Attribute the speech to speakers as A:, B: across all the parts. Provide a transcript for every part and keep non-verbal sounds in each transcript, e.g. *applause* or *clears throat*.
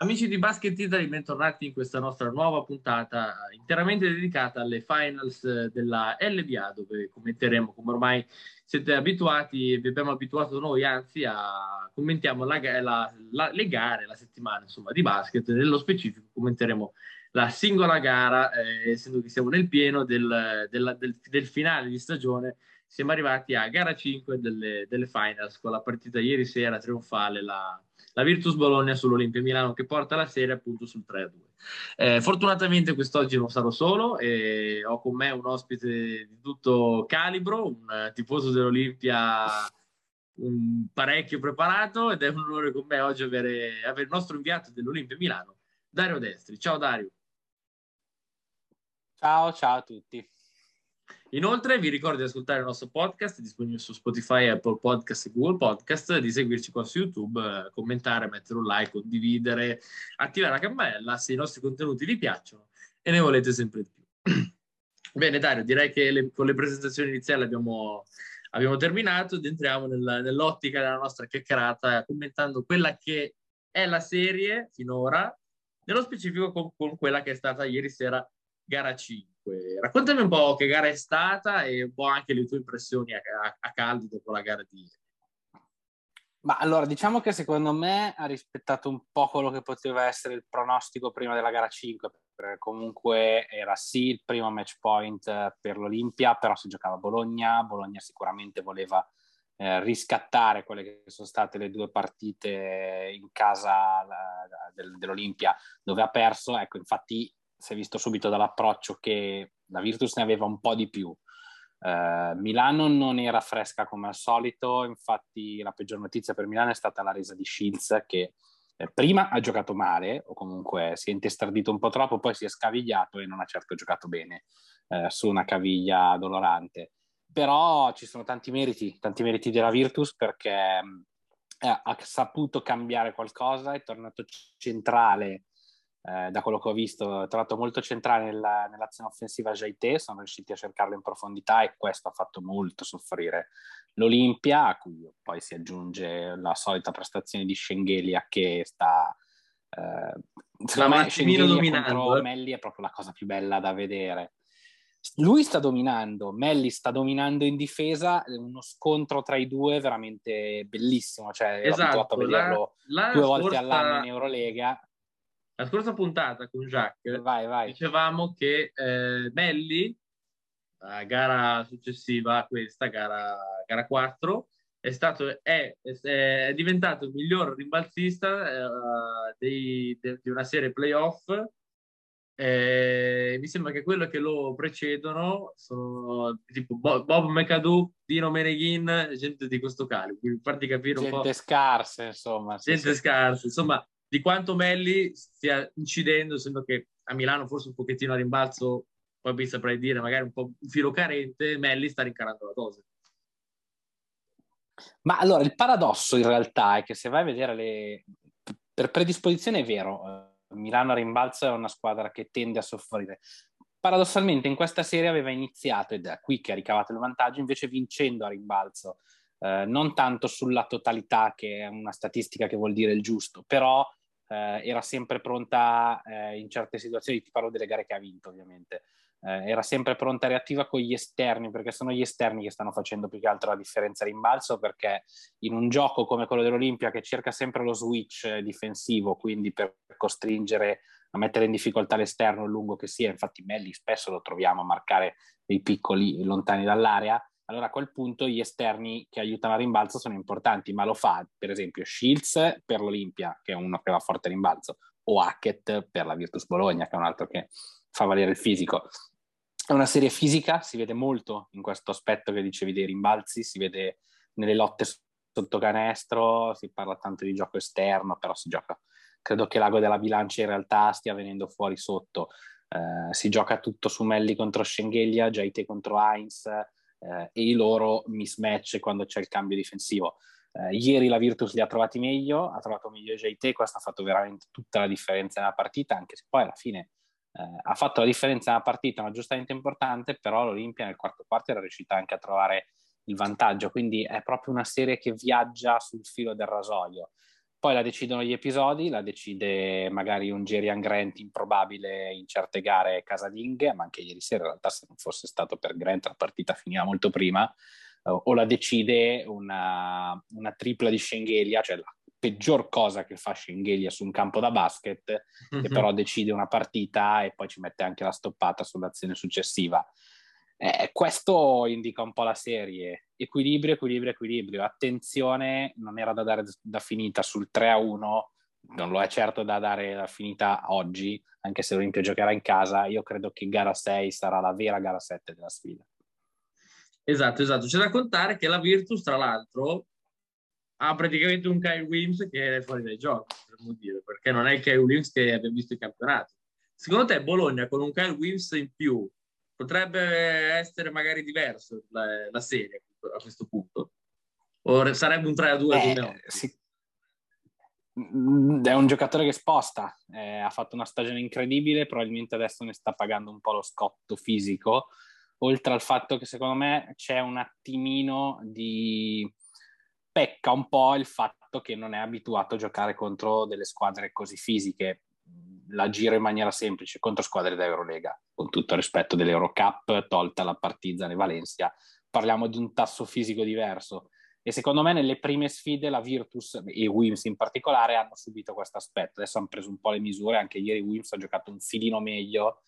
A: Amici di Basket Italy, bentornati in questa nostra nuova puntata interamente dedicata alle finals della LBA, dove commenteremo, come ormai siete abituati, vi abbiamo abituato noi, anzi, a commentiamo la, la, la, le gare, la settimana insomma, di basket. Nello specifico commenteremo la singola gara, eh, essendo che siamo nel pieno del, del, del, del, finale di stagione. Siamo arrivati a gara 5 delle, delle finals con la partita ieri sera trionfale, la la Virtus Bologna sull'Olimpia Milano che porta la serie appunto sul 3-2. Eh, fortunatamente quest'oggi non sarò solo e ho con me un ospite di tutto calibro, un tifoso dell'Olimpia un parecchio preparato ed è un onore con me oggi avere, avere il nostro inviato dell'Olimpia Milano, Dario Destri. Ciao Dario.
B: Ciao, ciao a tutti.
A: Inoltre vi ricordo di ascoltare il nostro podcast disponibile su Spotify, Apple Podcast e Google Podcast, di seguirci qua su YouTube, eh, commentare, mettere un like, condividere, attivare la campanella se i nostri contenuti vi piacciono e ne volete sempre di più. *clears throat* Bene Dario, direi che le, con le presentazioni iniziali abbiamo, abbiamo terminato ed entriamo nel, nell'ottica della nostra chiacchierata commentando quella che è la serie finora, nello specifico con, con quella che è stata ieri sera gara 5 comunque raccontami un po' che gara è stata e un po' anche le tue impressioni a, a, a caldo dopo la gara di ieri.
B: Ma allora, diciamo che secondo me ha rispettato un po' quello che poteva essere il pronostico prima della gara 5, perché comunque era sì il primo match point per l'Olimpia, però si giocava a Bologna, Bologna sicuramente voleva eh, riscattare quelle che sono state le due partite in casa la, del, dell'Olimpia dove ha perso, ecco infatti si è visto subito dall'approccio che la Virtus ne aveva un po' di più. Uh, Milano non era fresca come al solito, infatti la peggior notizia per Milano è stata la resa di Shields che eh, prima ha giocato male o comunque si è intestardito un po' troppo, poi si è scavigliato e non ha certo giocato bene eh, su una caviglia dolorante. Però ci sono tanti meriti, tanti meriti della Virtus perché eh, ha saputo cambiare qualcosa, è tornato centrale eh, da quello che ho visto, trovato molto centrale nella, nell'azione offensiva Jaite, sono riusciti a cercarlo in profondità e questo ha fatto molto soffrire l'Olimpia, a cui poi si aggiunge la solita prestazione di Schengelia che sta... Eh, secondo me Schengelia contro eh. Melli è proprio la cosa più bella da vedere. Lui sta dominando, Melli sta dominando in difesa, uno scontro tra i due veramente bellissimo, cioè esatto, abituato a vederlo la, la due volte scorsa... all'anno in Eurolega
A: la scorsa puntata con Jacques
B: vai, vai.
A: dicevamo che eh, Belli, la gara successiva a questa, gara, gara 4, è, stato, è, è, diventato il miglior rimbalzista eh, dei, de, di una serie playoff. Eh, mi sembra che quello che lo precedono sono tipo Bob McAdoo, Dino Meneghin, gente di questo calibro. Farti capire un
B: gente
A: po'.
B: Gente scarsa, insomma.
A: Gente sì, scarsa, insomma di quanto Melli stia incidendo, essendo che a Milano forse un pochettino a rimbalzo, poi mi saprei dire magari un po' un filo carente, Melli sta rincarando la dose.
B: Ma allora il paradosso in realtà è che se vai a vedere le... per predisposizione è vero, eh, Milano a rimbalzo è una squadra che tende a soffrire. Paradossalmente in questa serie aveva iniziato ed è qui che ha ricavato il vantaggio, invece vincendo a rimbalzo. Eh, non tanto sulla totalità, che è una statistica che vuol dire il giusto, però eh, era sempre pronta eh, in certe situazioni, ti parlo delle gare che ha vinto ovviamente, eh, era sempre pronta e reattiva con gli esterni, perché sono gli esterni che stanno facendo più che altro la differenza rimbalzo, perché in un gioco come quello dell'Olimpia che cerca sempre lo switch difensivo, quindi per costringere a mettere in difficoltà l'esterno lungo che sia, infatti Melli spesso lo troviamo a marcare dei piccoli lontani dall'area, allora a quel punto gli esterni che aiutano a rimbalzo sono importanti, ma lo fa per esempio Shields per l'Olimpia, che è uno che va forte a rimbalzo, o Hackett per la Virtus Bologna, che è un altro che fa valere il fisico. È una serie fisica, si vede molto in questo aspetto che dicevi dei rimbalzi, si vede nelle lotte sotto canestro, si parla tanto di gioco esterno, però si gioca, credo che l'ago della bilancia in realtà stia venendo fuori sotto. Uh, si gioca tutto su Melli contro Schengelia, Jaite contro Heinz, eh, e i loro mismatch quando c'è il cambio difensivo. Eh, ieri la Virtus li ha trovati meglio, ha trovato meglio JT, questo ha fatto veramente tutta la differenza nella partita, anche se poi alla fine eh, ha fatto la differenza nella partita, ma giustamente importante, però l'Olimpia nel quarto quarto era riuscita anche a trovare il vantaggio, quindi è proprio una serie che viaggia sul filo del rasoio. Poi la decidono gli episodi, la decide magari un Jerian Grant improbabile in certe gare casalinghe, ma anche ieri sera in realtà se non fosse stato per Grant la partita finiva molto prima, o la decide una, una tripla di Schengelia, cioè la peggior cosa che fa Schengelia su un campo da basket, mm-hmm. che però decide una partita e poi ci mette anche la stoppata sull'azione successiva. Eh, questo indica un po' la serie. Equilibrio, equilibrio, equilibrio. Attenzione, non era da dare da finita sul 3 a 1, non lo è certo da dare da finita oggi, anche se l'Olimpia giocherà in casa. Io credo che gara 6 sarà la vera gara 7 della sfida.
A: Esatto, esatto. C'è da contare che la Virtus, tra l'altro, ha praticamente un Kyle Williams che è fuori dai giochi, dire, perché non è il Kyle Williams che abbiamo visto in campionato. Secondo te Bologna con un Kyle Williams in più potrebbe essere magari diverso la, la serie a questo punto? O sarebbe un 3 a 2 eh, come sì.
B: È un giocatore che sposta, eh, ha fatto una stagione incredibile, probabilmente adesso ne sta pagando un po' lo scotto fisico, oltre al fatto che secondo me c'è un attimino di... pecca un po' il fatto che non è abituato a giocare contro delle squadre così fisiche la giro in maniera semplice contro squadre da Eurolega, con tutto il rispetto dell'Eurocup, tolta la Partizan e Valencia, parliamo di un tasso fisico diverso. E secondo me nelle prime sfide la Virtus e Wims in particolare hanno subito questo aspetto. Adesso hanno preso un po' le misure, anche ieri Wims ha giocato un filino meglio,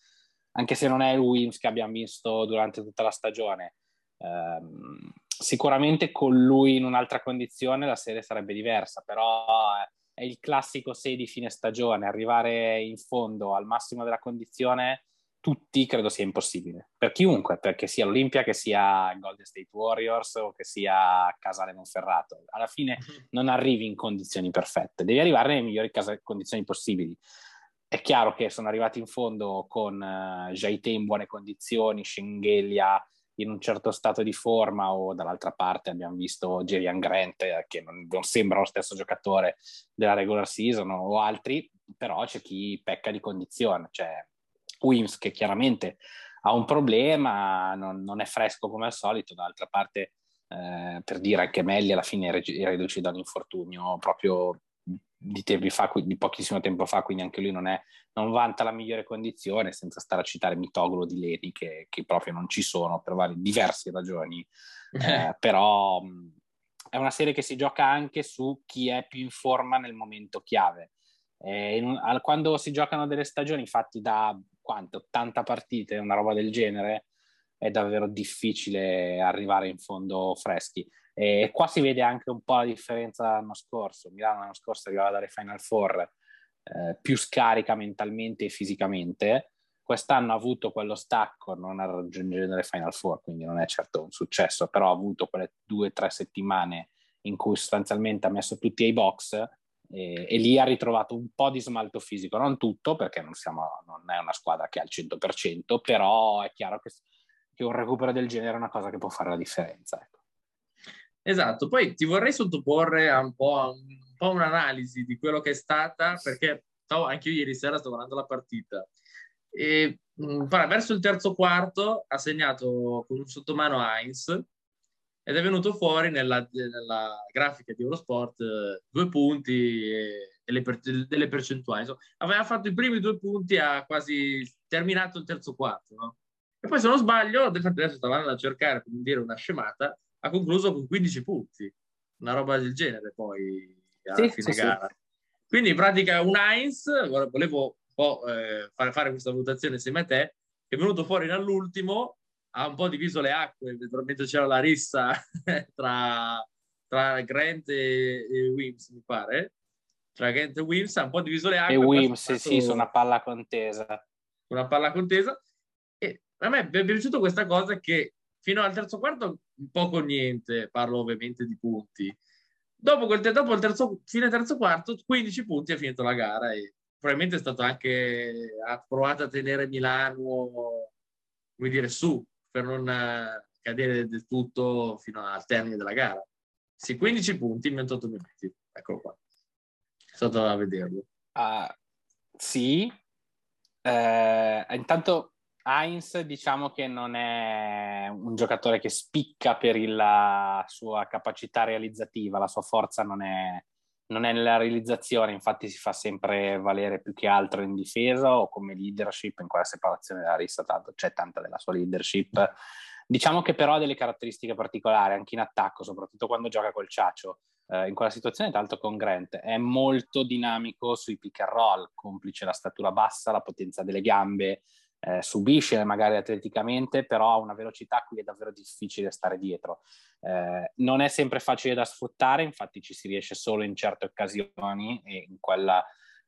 B: anche se non è il Wims che abbiamo visto durante tutta la stagione. Um, sicuramente con lui in un'altra condizione la serie sarebbe diversa, però eh, è il classico 6 di fine stagione, arrivare in fondo al massimo della condizione, tutti credo sia impossibile. Per chiunque, perché sia l'Olimpia, che sia Golden State Warriors o che sia Casale Monferrato. Alla fine mhm. non arrivi in condizioni perfette, devi arrivare nelle migliori condizioni possibili. È chiaro che sono arrivati in fondo con uh, Jaite in buone condizioni, Schengelia, in un certo stato di forma o dall'altra parte abbiamo visto Jerian Grant eh, che non, non, sembra lo stesso giocatore della regular season o altri, però c'è chi pecca di condizione, c'è Wims che chiaramente ha un problema, non, non è fresco come al solito, dall'altra parte eh, per dire anche Melli alla fine è reduce da un infortunio proprio di, tempi fa, di pochissimo tempo fa, quindi anche lui non, è, non vanta la migliore condizione, senza stare a citare Mitoglu di Leni, che, che proprio non ci sono per varie, diverse ragioni. *laughs* Eh, però mh, è una serie che si gioca anche su chi è più in forma nel momento chiave. Eh, in, quando si giocano delle stagioni, infatti da quante, 80 partite, una roba del genere, è davvero difficile arrivare in fondo freschi. E qua si vede anche un po' la differenza dall'anno scorso. Milano l'anno scorso arrivava dalle Final Four eh, più scarica mentalmente e fisicamente. Quest'anno ha avuto quello stacco, non a raggiungere le Final Four, quindi non è certo un successo, però ha avuto quelle due o tre settimane in cui sostanzialmente ha messo tutti ai box e, e, lì ha ritrovato un po' di smalto fisico, non tutto perché non, siamo, non è una squadra che è al 100%, però è chiaro che, che, un recupero del genere è una cosa che può fare la differenza. Ecco.
A: Esatto, poi ti vorrei sottoporre a un po', a un po' un'analisi di quello che è stata, perché stavo, anche io ieri sera sto guardando la partita e mh, verso il terzo quarto ha segnato con un sottomano Heinz ed è venuto fuori nella, nella grafica di Eurosport eh, due punti delle, per, delle percentuali. Insomma, aveva fatto i primi due punti a quasi terminato il terzo quarto, no? E poi se non sbaglio, adesso stavo andando a cercare, per dire una scemata, ha concluso con 15 punti, una roba del genere poi alla sì, fine sì, gara. Sì. Quindi in pratica un Heinz, volevo un po' eh, fare, fare questa valutazione insieme a te, è venuto fuori dall'ultimo, ha un po' diviso le acque, naturalmente c'era la rissa *laughs* tra, tra Grant e, e Wims, mi pare, tra Grant e Wims, ha un po' diviso le acque.
B: E Wims, fatto, sì, su una palla contesa.
A: Una palla contesa. E a me è piaciuto questa cosa che fino al terzo quarto poco niente, parlo ovviamente di punti. Dopo, quel, dopo il terzo, fine terzo quarto, 15 punti ha finito la gara e probabilmente è stato anche, ha provato a tenere Milano, come dire, su, per non eh, cadere del tutto fino al termine della gara. Sì, 15 punti in 28 minuti, eccolo qua. È stato a vederlo.
B: Uh, sì, eh, intanto Heinz diciamo che non è un giocatore che spicca per la sua capacità realizzativa, la sua forza non è, non è nella realizzazione, infatti si fa sempre valere più che altro in difesa o come leadership in quella separazione della rissa, tanto c'è tanta della sua leadership. Diciamo che però ha delle caratteristiche particolari anche in attacco, soprattutto quando gioca col Ciaccio. Eh, in quella situazione, tanto con Grant, è molto dinamico sui pick and roll, complice la statura bassa, la potenza delle gambe, eh, subisce magari atleticamente, però ha una velocità a cui è davvero difficile stare dietro. Eh, non è sempre facile da sfruttare, infatti ci si riesce solo in certe occasioni e in quella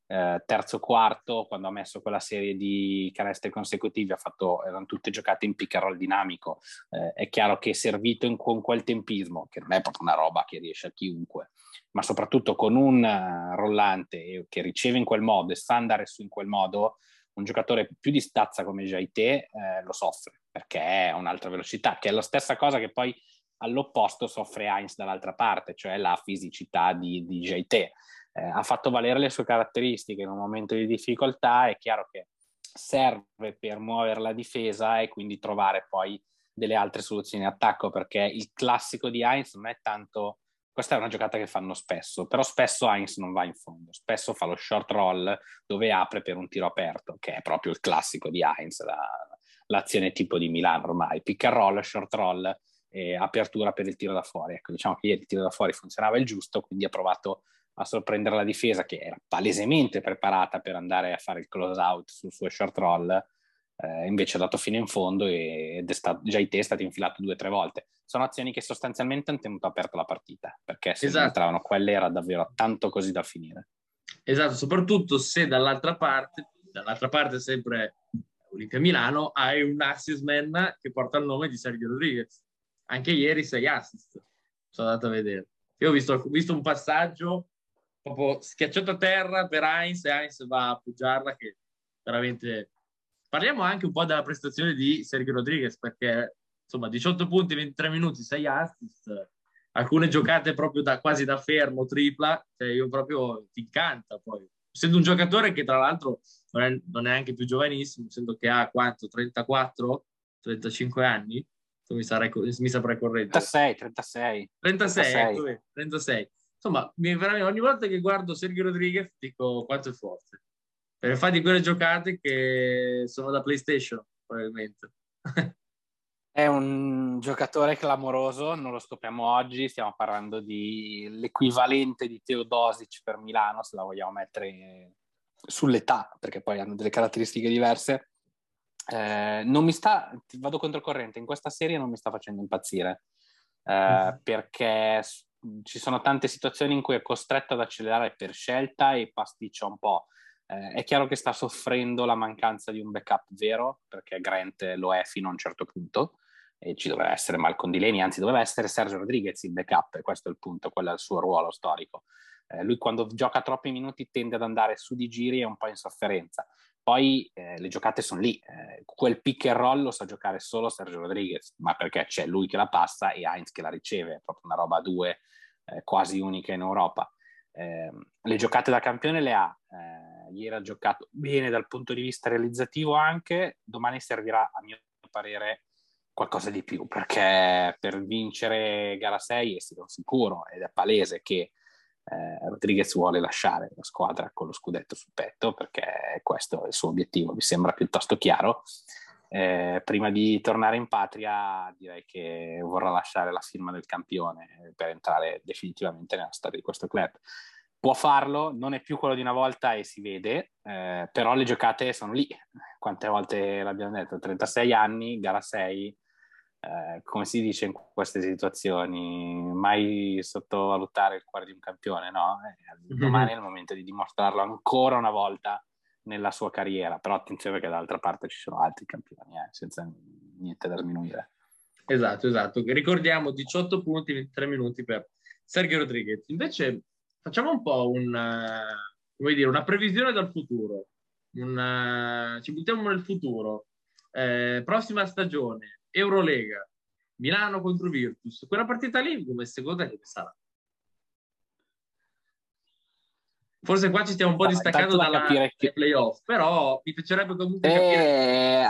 B: eh, terzo quarto, quando ha messo quella serie di canestri consecutivi, ha fatto, erano tutte giocate in pick and roll dinamico. Eh, è chiaro che servito in, con quel tempismo, che non è proprio una roba che riesce a chiunque, ma soprattutto con un uh, rollante che riceve in quel modo e sa andare su in quel modo, un giocatore più di stazza come Jaite eh, lo soffre perché ha un'altra velocità, che è la stessa cosa che poi all'opposto soffre Heinz dall'altra parte, cioè la fisicità di, di Jaite. Eh, ha fatto valere le sue caratteristiche in un momento di difficoltà, è chiaro che serve per muovere la difesa e quindi trovare poi delle altre soluzioni in attacco, perché il classico di Heinz non è tanto questa è una giocata che fanno spesso, però spesso Heinz non va in fondo, spesso fa lo short roll dove apre per un tiro aperto, che è proprio il classico di Heinz, la, l'azione tipo di Milano ormai, pick and roll, short roll e apertura per il tiro da fuori. Ecco, diciamo che ieri il tiro da fuori funzionava il giusto, quindi ha provato a sorprendere la difesa che era palesemente preparata per andare a fare il close out sul suo short roll eh, invece ha dato fino in fondo ed è stato, già i te è stato infilato due o tre volte. Sono azioni che sostanzialmente hanno tenuto aperta la partita, perché se esatto. entravano quelle era davvero tanto così da finire.
A: Esatto, soprattutto se dall'altra parte, dall'altra parte sempre Olimpia Milano, hai un assist man che porta il nome di Sergio Rodriguez. Anche ieri sei assist, sono andato a vedere. Io ho visto, ho visto un passaggio proprio schiacciato a terra per Heinz e Heinz va a appoggiarla che veramente Parliamo anche un po' della prestazione di Sergio Rodriguez, perché insomma 18 punti, 23 minuti, 6 assist, alcune giocate proprio da, quasi da fermo, tripla, cioè io proprio ti incanta poi. Essendo un giocatore che tra l'altro non è, non è anche più giovanissimo, essendo che ha quanto, 34, 35 anni, mi, sarai, mi saprai correggere.
B: 36, 36.
A: 36, 36. Ecco, 36. Insomma, ogni volta che guardo Sergio Rodriguez dico quanto è forte per fare di quelle giocate che sono da PlayStation, probabilmente. *laughs*
B: È un giocatore clamoroso, non lo scopriamo oggi, stiamo parlando di l'equivalente di Teodosic per Milano, se la vogliamo mettere sull'età, perché poi hanno delle caratteristiche diverse. Eh, non mi sta, vado controcorrente, in questa serie non mi sta facendo impazzire, eh, mm. perché ci sono tante situazioni in cui è costretto ad accelerare per scelta e pasticcia un po'. Eh, è chiaro che sta soffrendo la mancanza di un backup vero, perché Grant lo è fino a un certo punto, e ci doveva essere Malcolm Delaney, anzi doveva essere Sergio Rodriguez il backup, e questo è il punto, quello è il suo ruolo storico. Eh, lui quando gioca troppi minuti tende ad andare su di giri e un po' in sofferenza. Poi eh, le giocate sono lì, eh, quel pick and roll lo sa giocare solo Sergio Rodriguez, ma perché c'è lui che la passa e Heinz che la riceve, è proprio una roba a due eh, quasi unica in Europa. Ehm, le giocate da campione le ha, eh, ieri ha giocato bene dal punto di vista realizzativo anche, domani servirà a mio parere qualcosa di più perché per vincere gara 6 è sicuro ed è palese che eh, Rodriguez vuole lasciare la squadra con lo scudetto sul petto perché questo è il suo obiettivo, mi sembra piuttosto chiaro. Eh, prima di tornare in patria direi che vorrà lasciare la firma del campione per entrare definitivamente nella storia di questo club. Può farlo, non è più quello di una volta e si vede, eh, però le giocate sono lì. Quante volte l'abbiamo detto? 36 anni, gara 6, eh, come si dice in queste situazioni, mai sottovalutare il cuore di un campione, no? Eh, domani è il momento di dimostrarlo ancora una volta nella sua carriera, però attenzione che dall'altra parte ci sono altri campioni, eh, senza niente da sminuire.
A: Esatto, esatto. Ricordiamo 18 punti, 23 minuti per Sergio Rodriguez. Invece facciamo un po' una, dire, una previsione dal futuro. Una, ci buttiamo nel futuro. Eh, prossima stagione, Eurolega, Milano contro Virtus. Quella partita lì, come seconda che sarà? Forse qua ci stiamo un po' distaccando dalla capire che... playoff, però mi piacerebbe comunque
B: eh, capire...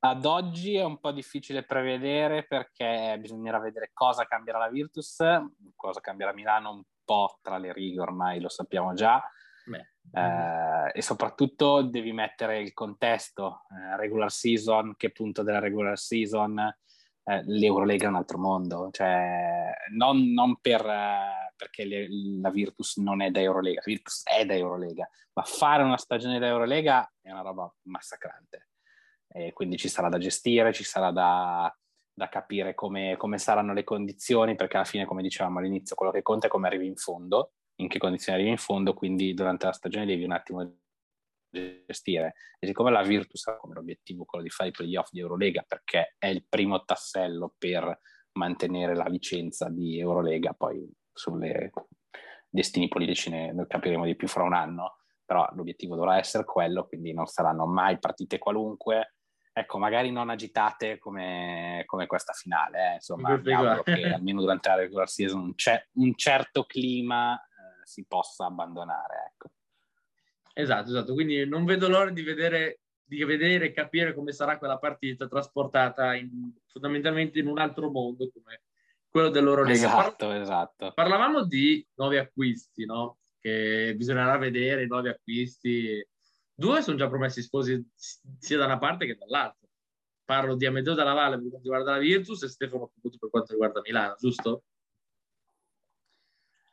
B: ad oggi è un po' difficile prevedere perché bisognerà vedere cosa cambierà la Virtus, cosa cambierà Milano un po' tra le righe, ormai lo sappiamo già. Eh, e soprattutto devi mettere il contesto, eh, regular season, che punto della regular season, eh, l'Eurolega è un altro mondo, cioè non, non per, eh, perché le, la Virtus non è da Eurolega, la Virtus è da Eurolega, ma fare una stagione da Eurolega è una roba massacrante e quindi ci sarà da gestire, ci sarà da, da capire come, come, saranno le condizioni, perché alla fine, come dicevamo all'inizio, quello che conta è come arrivi in fondo, in che condizioni arrivi in fondo, quindi durante la stagione devi un attimo gestire. E siccome la Virtus ha come obiettivo quello di fare i playoff di Eurolega, perché è il primo tassello per mantenere la licenza di Eurolega, poi sulle destini politici ne, ne capiremo di più fra un anno, però l'obiettivo dovrà essere quello, quindi non saranno mai partite qualunque, ecco, magari non agitate come, come questa finale, eh. insomma, auguro che almeno durante la regular season c'è un certo clima eh, si possa abbandonare, ecco.
A: Esatto, esatto, quindi non vedo l'ora di vedere di vedere e capire come sarà quella partita trasportata in, fondamentalmente in un altro mondo come quello dell'Eurolega.
B: Esatto, Parla- esatto.
A: Parlavamo di nuovi acquisti, no? Che bisognerà vedere i nuovi acquisti Due sono già promessi sposi sia da una parte che dall'altra. Parlo di Amedeo dalla Valle per quanto riguarda la Virtus e Stefano Puputo per quanto riguarda Milano, giusto?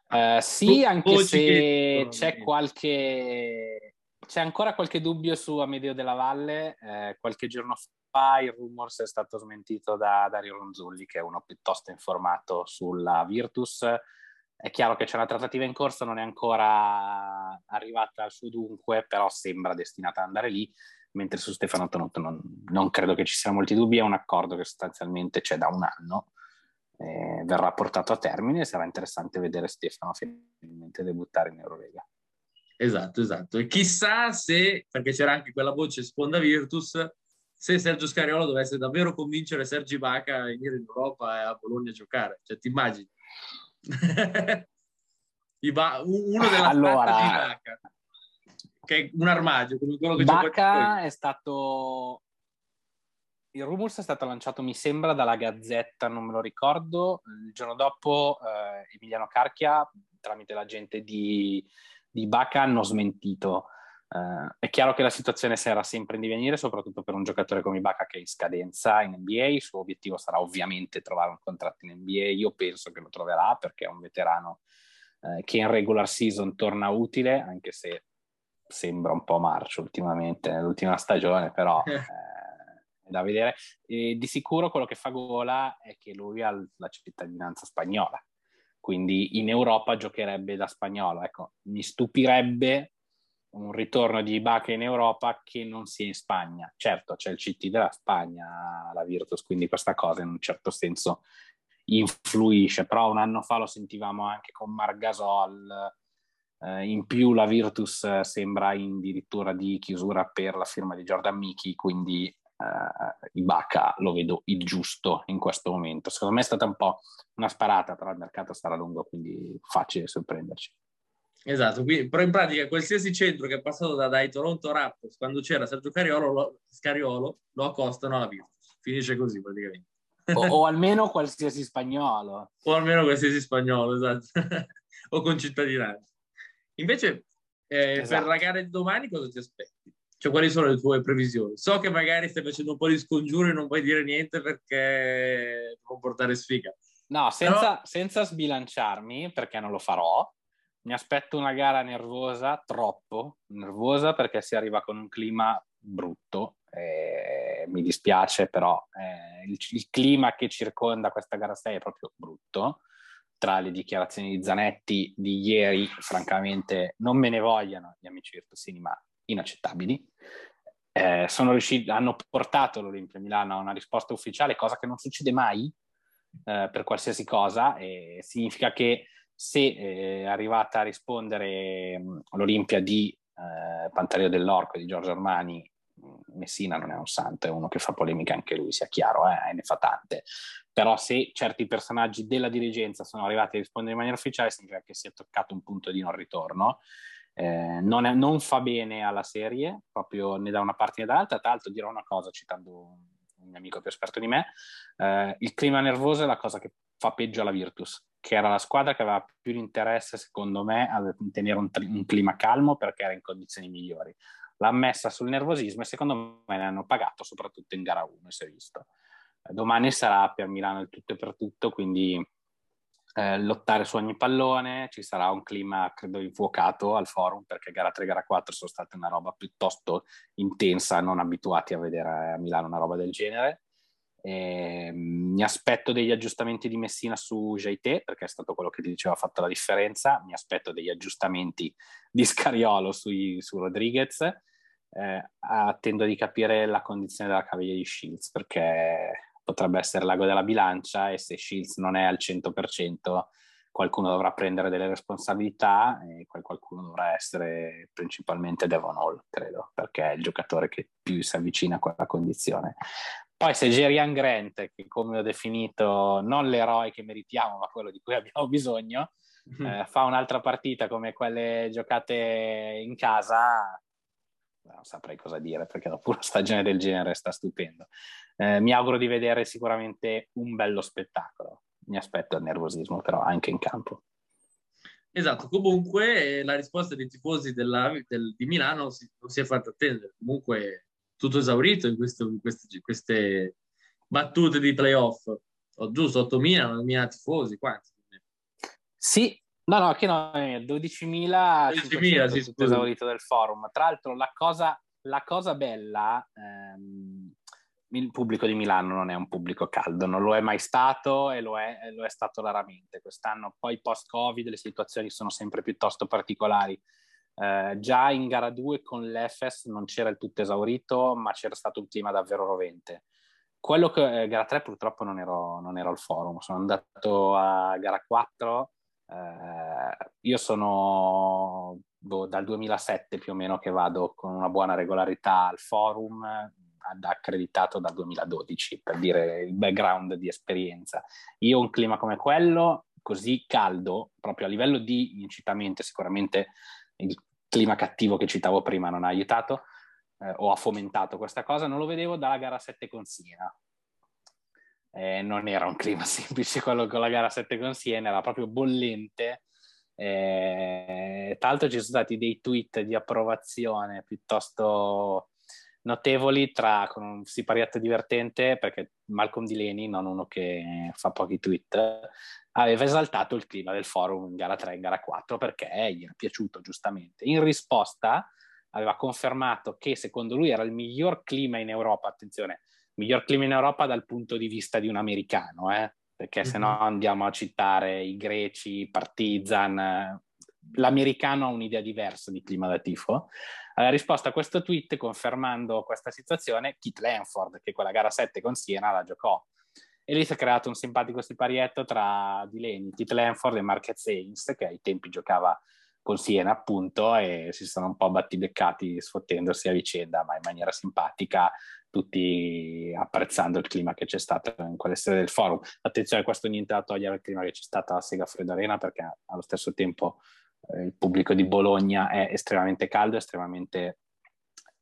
B: Uh, sì, anche se c'è qualche c'è ancora qualche dubbio su Amedeo della Valle. Eh, qualche giorno fa il rumors è stato smentito da Dario Ronzulli, che è uno piuttosto informato sulla Virtus. È chiaro che c'è una trattativa in corso, non è ancora arrivata al suo dunque, però sembra destinata ad andare lì, mentre su Stefano Tonotto non, non credo che ci siano molti dubbi, è un accordo che sostanzialmente c'è da un anno, eh, verrà portato a termine e sarà interessante vedere Stefano finalmente debuttare in Eurolega.
A: Esatto, esatto. E chissà se, perché c'era anche quella voce sponda Virtus, se Sergio Scariolo dovesse davvero convincere Sergi Baca a venire in Europa e a Bologna a giocare. Cioè, ti immagini? Ba- uno della allora, di Baca, che è un armadio come quello che
B: Baca è stato il rumors è stato lanciato mi sembra dalla Gazzetta non me lo ricordo. Il giorno dopo eh, Emiliano Carchia tramite la gente di, di Baca hanno smentito Uh, è chiaro che la situazione sarà sempre in divenire, soprattutto per un giocatore come Ibaka che è in scadenza in NBA. Il suo obiettivo sarà ovviamente trovare un contratto in NBA. Io penso che lo troverà perché è un veterano uh, che in regular season torna utile, anche se sembra un po' marcio ultimamente nell'ultima stagione, però uh, *laughs* è da vedere. E di sicuro quello che fa gola è che lui ha la cittadinanza spagnola, quindi in Europa giocherebbe da spagnolo. Ecco, mi stupirebbe un ritorno di Ibaka in Europa che non sia in Spagna. Certo, c'è il CT della Spagna, la Virtus, quindi questa cosa in un certo senso influisce, però un anno fa lo sentivamo anche con Margasol, eh, in più la Virtus sembra addirittura di chiusura per la firma di Jordan Miki, quindi eh, Ibaka lo vedo il giusto in questo momento. Secondo me è stata un po' una sparata, però il mercato sarà lungo, quindi facile sorprenderci.
A: Esatto, quindi, però in pratica qualsiasi centro che è passato da, dai Toronto Raptors quando c'era Sergio Cariolo, lo, Scariolo lo accostano alla Virtus. Finisce così praticamente.
B: O, o, almeno qualsiasi spagnolo. *laughs*
A: O almeno qualsiasi spagnolo, esatto. *laughs* o con cittadinanza. Invece, eh, esatto. per la gara di domani cosa ti aspetti? Cioè, quali sono le tue previsioni? So che magari stai facendo un po' di scongiuri e non puoi dire niente perché può portare sfiga.
B: No, senza, Però... senza sbilanciarmi, perché non lo farò, mi aspetto una gara nervosa, troppo nervosa, perché si arriva con un clima brutto. Eh, mi dispiace, però eh, il, il, clima che circonda questa gara 6 è proprio brutto. Tra le dichiarazioni di Zanetti di ieri, francamente, non me ne vogliano gli amici virtusini, ma inaccettabili. Eh, riusciti, hanno portato l'Olimpia Milano a una risposta ufficiale, cosa che non succede mai eh, per qualsiasi cosa, e significa che se eh, è arrivata a rispondere l'Olimpia di eh, Pantaleo dell'Orco di Giorgio Armani, Messina non è un santo, è uno che fa polemica anche lui, sia chiaro, eh, ne fa tante. Però se certi personaggi della dirigenza sono arrivati a rispondere in maniera ufficiale, significa che si è toccato un punto di non ritorno. Eh, non, è, non, fa bene alla serie, proprio né da una parte né dall'altra. Tra l'altro dirò una cosa citando un mio amico più esperto di me, eh, il clima nervoso è la cosa che fa peggio alla Virtus, che era la squadra che aveva più interesse, secondo me, a tenere un, un clima calmo perché era in condizioni migliori. L'ha messa sul nervosismo e secondo me ne hanno pagato, soprattutto in gara 1, si è visto. Eh, domani sarà per Milano il tutto e per tutto, quindi eh, lottare su ogni pallone, ci sarà un clima credo infuocato al forum perché gara 3 e gara 4 sono state una roba piuttosto intensa, non abituati a vedere a Milano una roba del genere. E, mm, mi aspetto degli aggiustamenti di Messina su JT perché è stato quello che ti diceva ha fatto la differenza. Mi aspetto degli aggiustamenti di Scariolo sui, su Rodriguez. Eh, attendo di capire la condizione della caviglia di Shields perché potrebbe essere l'ago della bilancia e se Shields non è al 100% qualcuno dovrà prendere delle responsabilità e quel qualcuno dovrà essere principalmente Devon Hall, credo, perché è il giocatore che più si avvicina a quella condizione. Poi se Jerian Grant, che come ho definito non l'eroe che meritiamo, ma quello di cui abbiamo *laughs* bisogno, mm-hmm. eh, fa un'altra partita come quelle giocate in casa, non saprei cosa dire perché dopo una stagione del genere sta stupendo. Eh, mi auguro di vedere sicuramente un bello spettacolo. Mi aspetto il nervosismo, però anche in campo.
A: Esatto, comunque eh, la risposta dei tifosi della, del, di Milano si, non si è fatta attendere. Comunque tutto esaurito in, questo, in queste, queste, battute di playoff. Oh, giusto, 8.000, 9.000 tifosi, quanti?
B: Sì, no, no, che no, 12.000, 12.000 sì, tutto esaurito del forum. Tra l'altro la cosa, la cosa bella... Ehm, il pubblico di Milano non è un pubblico caldo, non lo è mai stato e lo è, lo è stato raramente. Quest'anno, poi post-Covid, le situazioni sono sempre piuttosto particolari. Eh, già in gara 2 con l'Efes non c'era il tutto esaurito, ma c'era stato un clima davvero rovente. Quello che eh, gara 3 purtroppo non ero, non ero al forum, sono andato a gara 4. Eh, io sono boh, dal 2007 più o meno che vado con una buona regolarità al forum accreditato dal 2012 per dire il background di esperienza. Io un clima come quello, così caldo, proprio a livello di incitamento, sicuramente il clima cattivo che citavo prima non ha aiutato eh, o ha fomentato questa cosa, non lo vedevo dalla gara 7 con Siena. Eh, non era un clima *laughs* semplice quello con la gara 7 con Siena, era proprio bollente. Eh, tra l'altro ci sono stati dei tweet di approvazione piuttosto notevoli tra, con un siparietto divertente, perché Malcolm Delaney, non uno che fa pochi tweet, aveva esaltato il clima del forum in gara 3 e in gara 4 perché gli era piaciuto giustamente. In risposta aveva confermato che secondo lui era il miglior clima in Europa, attenzione, miglior clima in Europa dal punto di vista di un americano, eh? perché mm-hmm. se no andiamo a citare i greci, Partizan, l'americano ha un'idea diversa di clima da tifo. Aveva risposto a questo tweet confermando questa situazione Kit Lanford, che quella gara 7 con Siena la giocò. E lì si è creato un simpatico siparietto tra Dileni, Kit Lanford e Marquez Haynes, che ai tempi giocava con Siena appunto e si sono un po' battibeccati sfottendosi a vicenda, ma in maniera simpatica, tutti apprezzando il clima che c'è stato in quelle sede del forum. Attenzione, questo niente da togliere il clima che c'è stato a Sega Freddo Arena perché allo stesso tempo il pubblico di Bologna è estremamente caldo, estremamente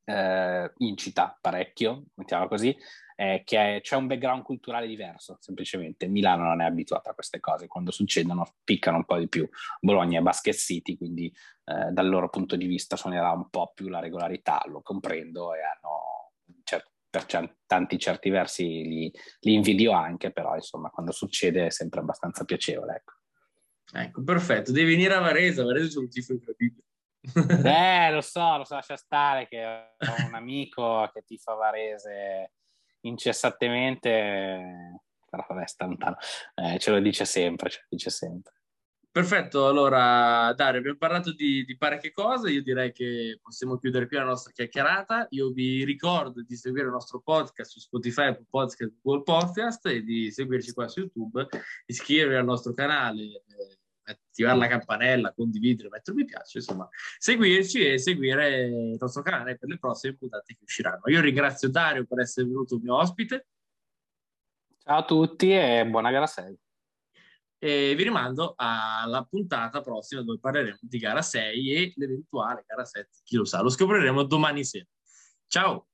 B: eh, incita parecchio, mettiamola così, eh, che è, c'è un background culturale diverso, semplicemente. Milano non è abituata a queste cose, quando succedono piccano un po' di più. Bologna è basket city, quindi eh, dal loro punto di vista suonerà un po' più la regolarità, lo comprendo e hanno cer- per tanti certi versi li, li invidio anche, però insomma quando succede è sempre abbastanza piacevole. Ecco.
A: Ecco, perfetto. Devi venire a Varese, a Varese c'è un tifo incredibile. *laughs*
B: eh, lo so, lo so, lascia stare che ho un amico che tifa Varese incessantemente, però vabbè, sta lontano. Eh, ce lo dice sempre, ce lo dice sempre.
A: Perfetto, allora Dario, abbiamo parlato di, di, parecchie cose, io direi che possiamo chiudere qui la nostra chiacchierata. Io vi ricordo di seguire il nostro podcast su Spotify, Podcast, Google Podcast e di seguirci qua su YouTube, iscrivervi al nostro canale, eh, attivare la campanella, condividere, mettere mi piace, insomma, seguirci e seguire il nostro canale per le prossime puntate che usciranno. Io ringrazio Dario per essere venuto mio ospite.
B: Ciao a tutti e buona gara 6
A: e vi rimando alla puntata prossima dove parleremo di gara 6 e l'eventuale gara 7, chi lo sa, lo scopriremo domani sera. Ciao!